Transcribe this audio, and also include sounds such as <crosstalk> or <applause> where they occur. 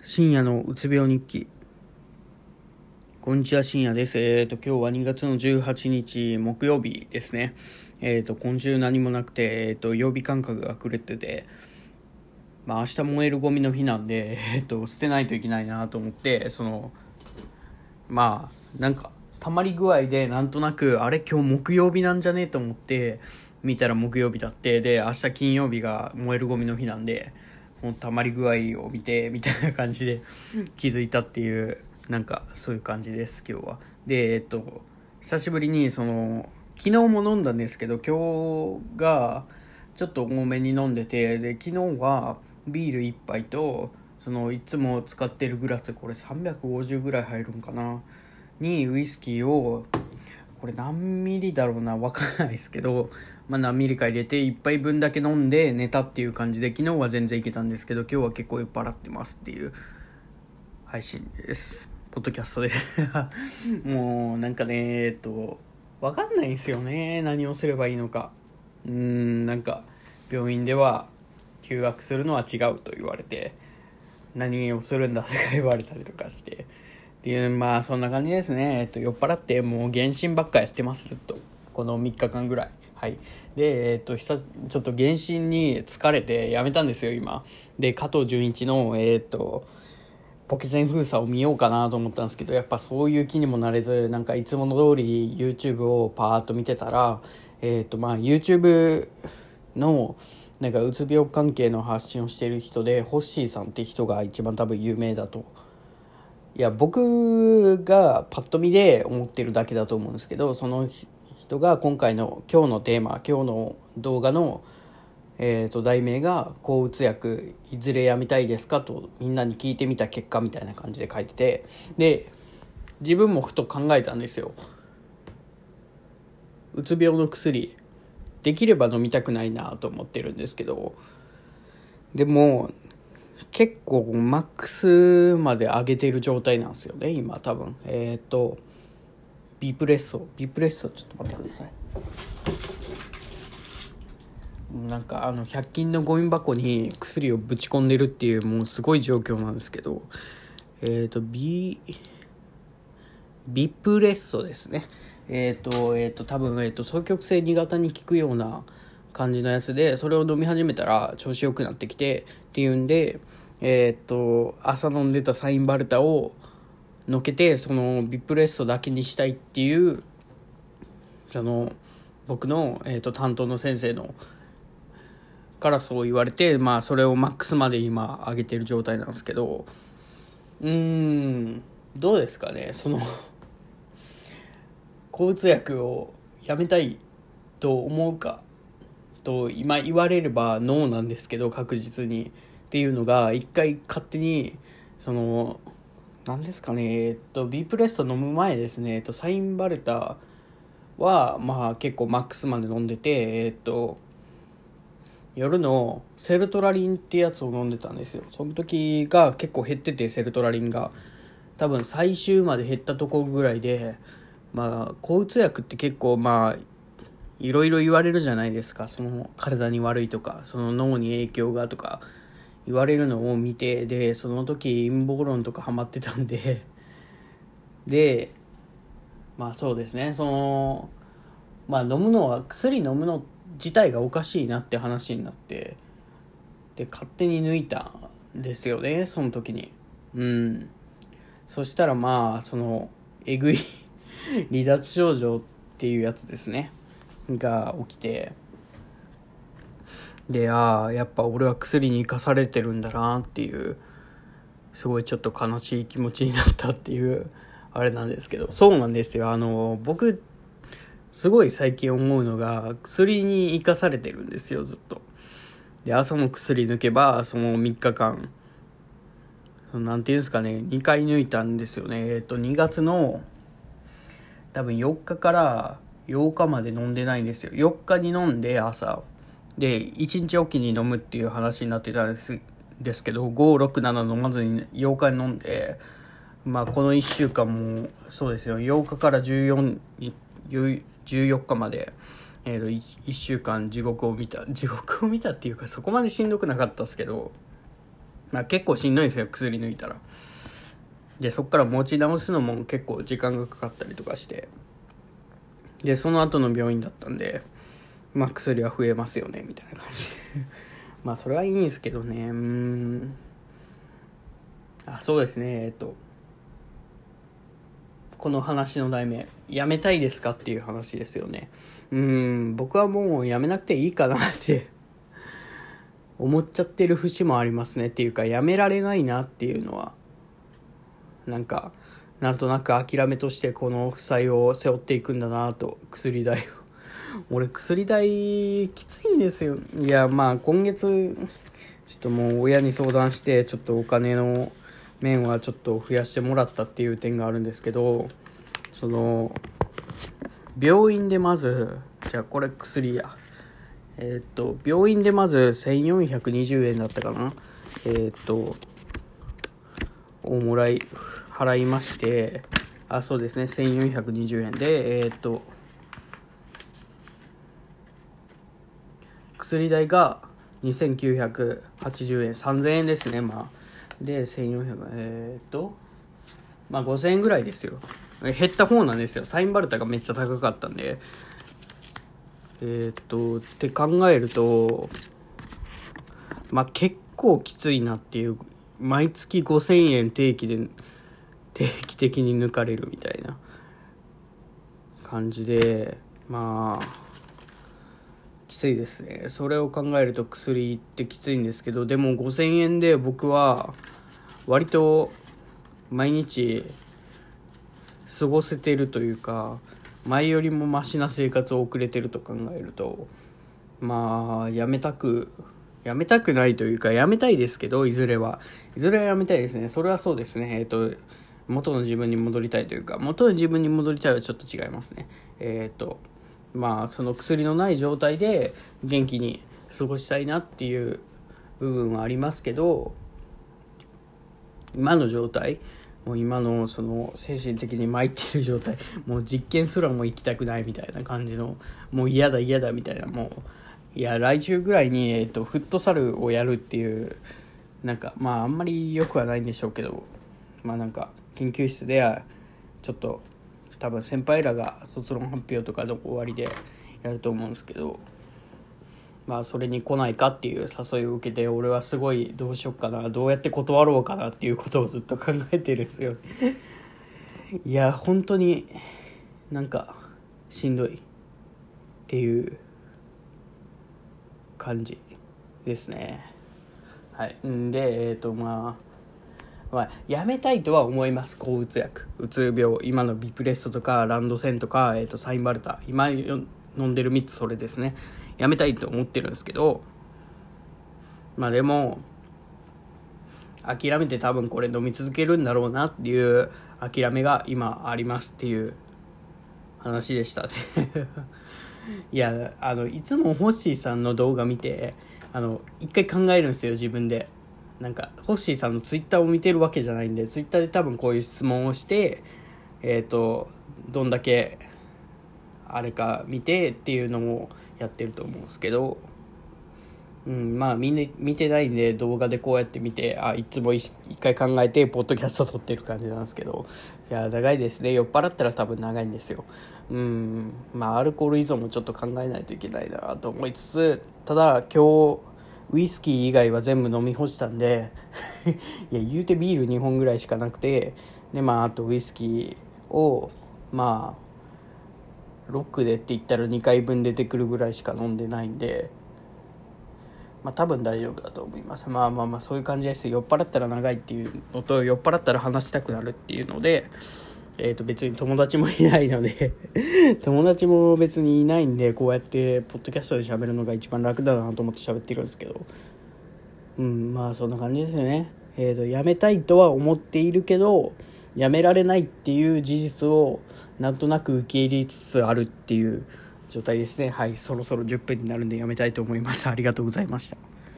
深夜のうつ病日記。こんにちは深夜です。えっ、ー、と今日は2月の18日木曜日ですね。えっ、ー、と今週何もなくてえっ、ー、と曜日感覚が狂っててまあ明日燃えるゴミの日なんでえっ、と捨てないといけないなと思ってそのまあなんかたまり具合でなんとなくあれ今日木曜日なんじゃね？えと思って見たら木曜日だってで明日金曜日が燃えるゴミの日なんでもうたまり具合を見てみたいな感じで気づいたっていうなんかそういう感じです今日は。でえっと久しぶりにその昨日も飲んだんですけど今日がちょっと多めに飲んでてで昨日はビール1杯とそのいつも使ってるグラスこれ350ぐらい入るんかな？にウイスキーをこれ何ミリだろうな？分かんないですけどまあ、何ミリか入れて1杯分だけ飲んで寝たっていう感じで昨日は全然いけたんですけど今日は結構酔っ払ってますっていう配信です。ポッドキャストで。もうなんかねえっと分かんないんですよね。何をすればいいのか。うんなんか病院では休学するのは違うと言われて何をするんだとか言われたりとかして。っていうまあそんな感じですね、えっと、酔っ払ってもう原神ばっかやってます。ずっと。この3日間ぐらいはい。で、えっ、ー、と、久ちょっと原神に疲れてやめたんですよ、今。で、加藤純一の、えっ、ー、と、ポケゼン封鎖を見ようかなと思ったんですけど、やっぱそういう気にもなれず、なんかいつもの通り YouTube をパーッと見てたら、えっ、ー、と、まあ YouTube の、なんかうつ病関係の発信をしている人で、ホッシーさんって人が一番多分有名だと。いや、僕がパッと見で思ってるだけだと思うんですけど、その人が今回の今日のテーマ今日の動画の、えー、と題名が「抗うつ薬いずれやめたいですか?」とみんなに聞いてみた結果みたいな感じで書いててで自分もふと考えたんですよ。うつ病の薬できれば飲みたくないなと思ってるんですけどでも結構マックスまで上げてる状態なんですよね今多分えっ、ー、とビプレッソビプレッソちょっと待ってください。なんかあの100均のゴミ箱に薬をぶち込んでるっていうもうすごい状況なんですけどえっ、ー、とビビプレッソですね。えっ、ー、とえっ、ー、と多分、えーと、双極性2型に効くような感じのやつでそれを飲み始めたら調子良くなってきてっていうんでえっ、と朝飲んでたサインバルタをのけてそのビップレストだけにしたいっていうその僕の、えーと、担当の先生のからそう言われてまあそれをマックスまで今上げてる状態なんですけどうんどうですかねその抗うつ薬をやめたいと思うかと今言われればノーなんですけど確実に。っていうのが一回勝手にその何ですかね。えっと B プレスト飲む前ですね、えっと、サインバルタはまあ結構マックスまで飲んでてえっと夜のセルトラリンってやつを飲んでたんですよ。その時が結構減っててセルトラリンが。多分最終まで減ったとこぐらいでまあ抗うつ薬って結構まあいろいろ言われるじゃないですか。その体に悪いとかその脳に影響がとか。言われるのを見てでその時陰謀論とかハマってたんで <laughs> でまあそうですね。そのまあ飲むのは薬飲むの自体がおかしいなって話になってで勝手に抜いたんですよねその時に。うん。そしたらまあそのえぐい <laughs> 離脱症状っていうやつですね。が起きて。でああやっぱ俺は薬に生かされてるんだなっていうすごいちょっと悲しい気持ちになったっていうあれなんですけど。そうなんですよ。あの僕すごい最近思うのが薬に生かされてるんですよずっと。で朝の薬抜けばその3日間何て言うんですかね2回抜いたんですよね。えっと2月の多分4日から8日まで飲んでないんですよ。4日に飲んで朝。で1日おきに飲むっていう話になってたんですですけど567飲まずに8日に飲んで、まあ、この1週間もそうですよ。8日から14 14日まで、えー、と 1, 1週間地獄を見た <laughs> 地獄を見たっていうかそこまでしんどくなかったですけどまあ結構しんどいんですよ薬抜いたら。でそっから持ち直すのも結構時間がかかったりとかして。でその後の病院だったんでまあ薬は増えますよねみたいな感じ。<laughs> まあそれはいいんですけどね。うん。あそうですね。えっとこの話の題名「やめたいですか?」っていう話ですよね。うん僕はもうやめなくていいかなって思っちゃってる節もありますね。っていうかやめられないなっていうのはなんかなんとなく諦めとしてこの負債を背負っていくんだなと薬代を俺薬代きついんですよ。いやまあ今月ちょっともう親に相談してちょっとお金の面はちょっと増やしてもらったっていう点があるんですけどその病院でまずじゃあこれ薬や。えー、っと病院でまず1420円だったかな。えー、っとをもらい払いましてあそうですね1420円でえー、っと薬代が2980円3000円ですねまあ。で1400えー、っとまあ5000円ぐらいですよ。減った方なんですよ。サインバルタがめっちゃ高かったんで。えー、っとって考えるとまあ結構きついなっていう毎月5000円定期で定期的に抜かれるみたいな感じでまあきついですね。それを考えると薬ってきついんですけどでも5000円で僕は割と毎日過ごせてるというか前よりもマシな生活を送れてると考えるとまあやめたくやめたくないというかやめたいですけどいずれは。いずれはやめたいですね。それはそうですね。えっ、と元の自分に戻りたいというか元の自分に戻りたいはちょっと違いますね。えっ、とまあその薬のない状態で元気に過ごしたいなっていう部分はありますけど今の状態もう今のその精神的に参ってる状態もう実験すらも行きたくないみたいな感じのもう嫌だ嫌だみたいなもういや来週ぐらいに、えーと、フットサルをやるっていうなんかまああんまり良くはないんでしょうけどまあなんか研究室ではちょっと多分先輩らが卒論発表とかの終わりでやると思うんですけどまあそれに来ないかっていう誘いを受けて俺はすごいどうしよっかなどうやって断ろうかなっていうことをずっと考えてるんですよ。<laughs> いや本当になんかしんどいっていう感じですね。はい。んでえっ、ー、とまあまあ、やめたいとは思います。抗うつ薬。うつ病今のビプレストとかランドセンとか、えーと、サインバルタ今飲んでる3つそれですね。やめたいと思ってるんですけどまあでも諦めて多分これ飲み続けるんだろうなっていう諦めが今ありますっていう話でしたね。<laughs> いやあのいつもホッシーさんの動画見てあの一回考えるんですよ自分で。なんかホッシーさんのツイッターを見てるわけじゃないんでツイッターで多分こういう質問をしてえっ、ー、とどんだけあれか見てっていうのもやってると思うんですけど、うん、まあみんな見てないんで動画でこうやって見てあいつも一回考えてポッドキャスト撮ってる感じなんですけどいや長いですね。酔っ払ったら多分長いんですよ。うんまあアルコール依存もちょっと考えないといけないなと思いつつただ今日ウイスキー以外は全部飲み干したんでいや言うてビール2本ぐらいしかなくてでまああとウイスキーをまあロックでって言ったら2回分出てくるぐらいしか飲んでないんでまあ多分大丈夫だと思います。まあまあまあそういう感じです。酔っ払ったら長いっていうのと酔っ払ったら話したくなるっていうのでえー、と別に友達もいないので <laughs> 友達も別にいないんでこうやってポッドキャストで喋るのが一番楽だなと思って喋ってるんですけど。うんまあそんな感じですよね。えー、とやめたいとは思っているけどやめられないっていう事実をなんとなく受け入れつつあるっていう状態ですね。はいそろそろ10分になるんでやめたいと思います。ありがとうございました。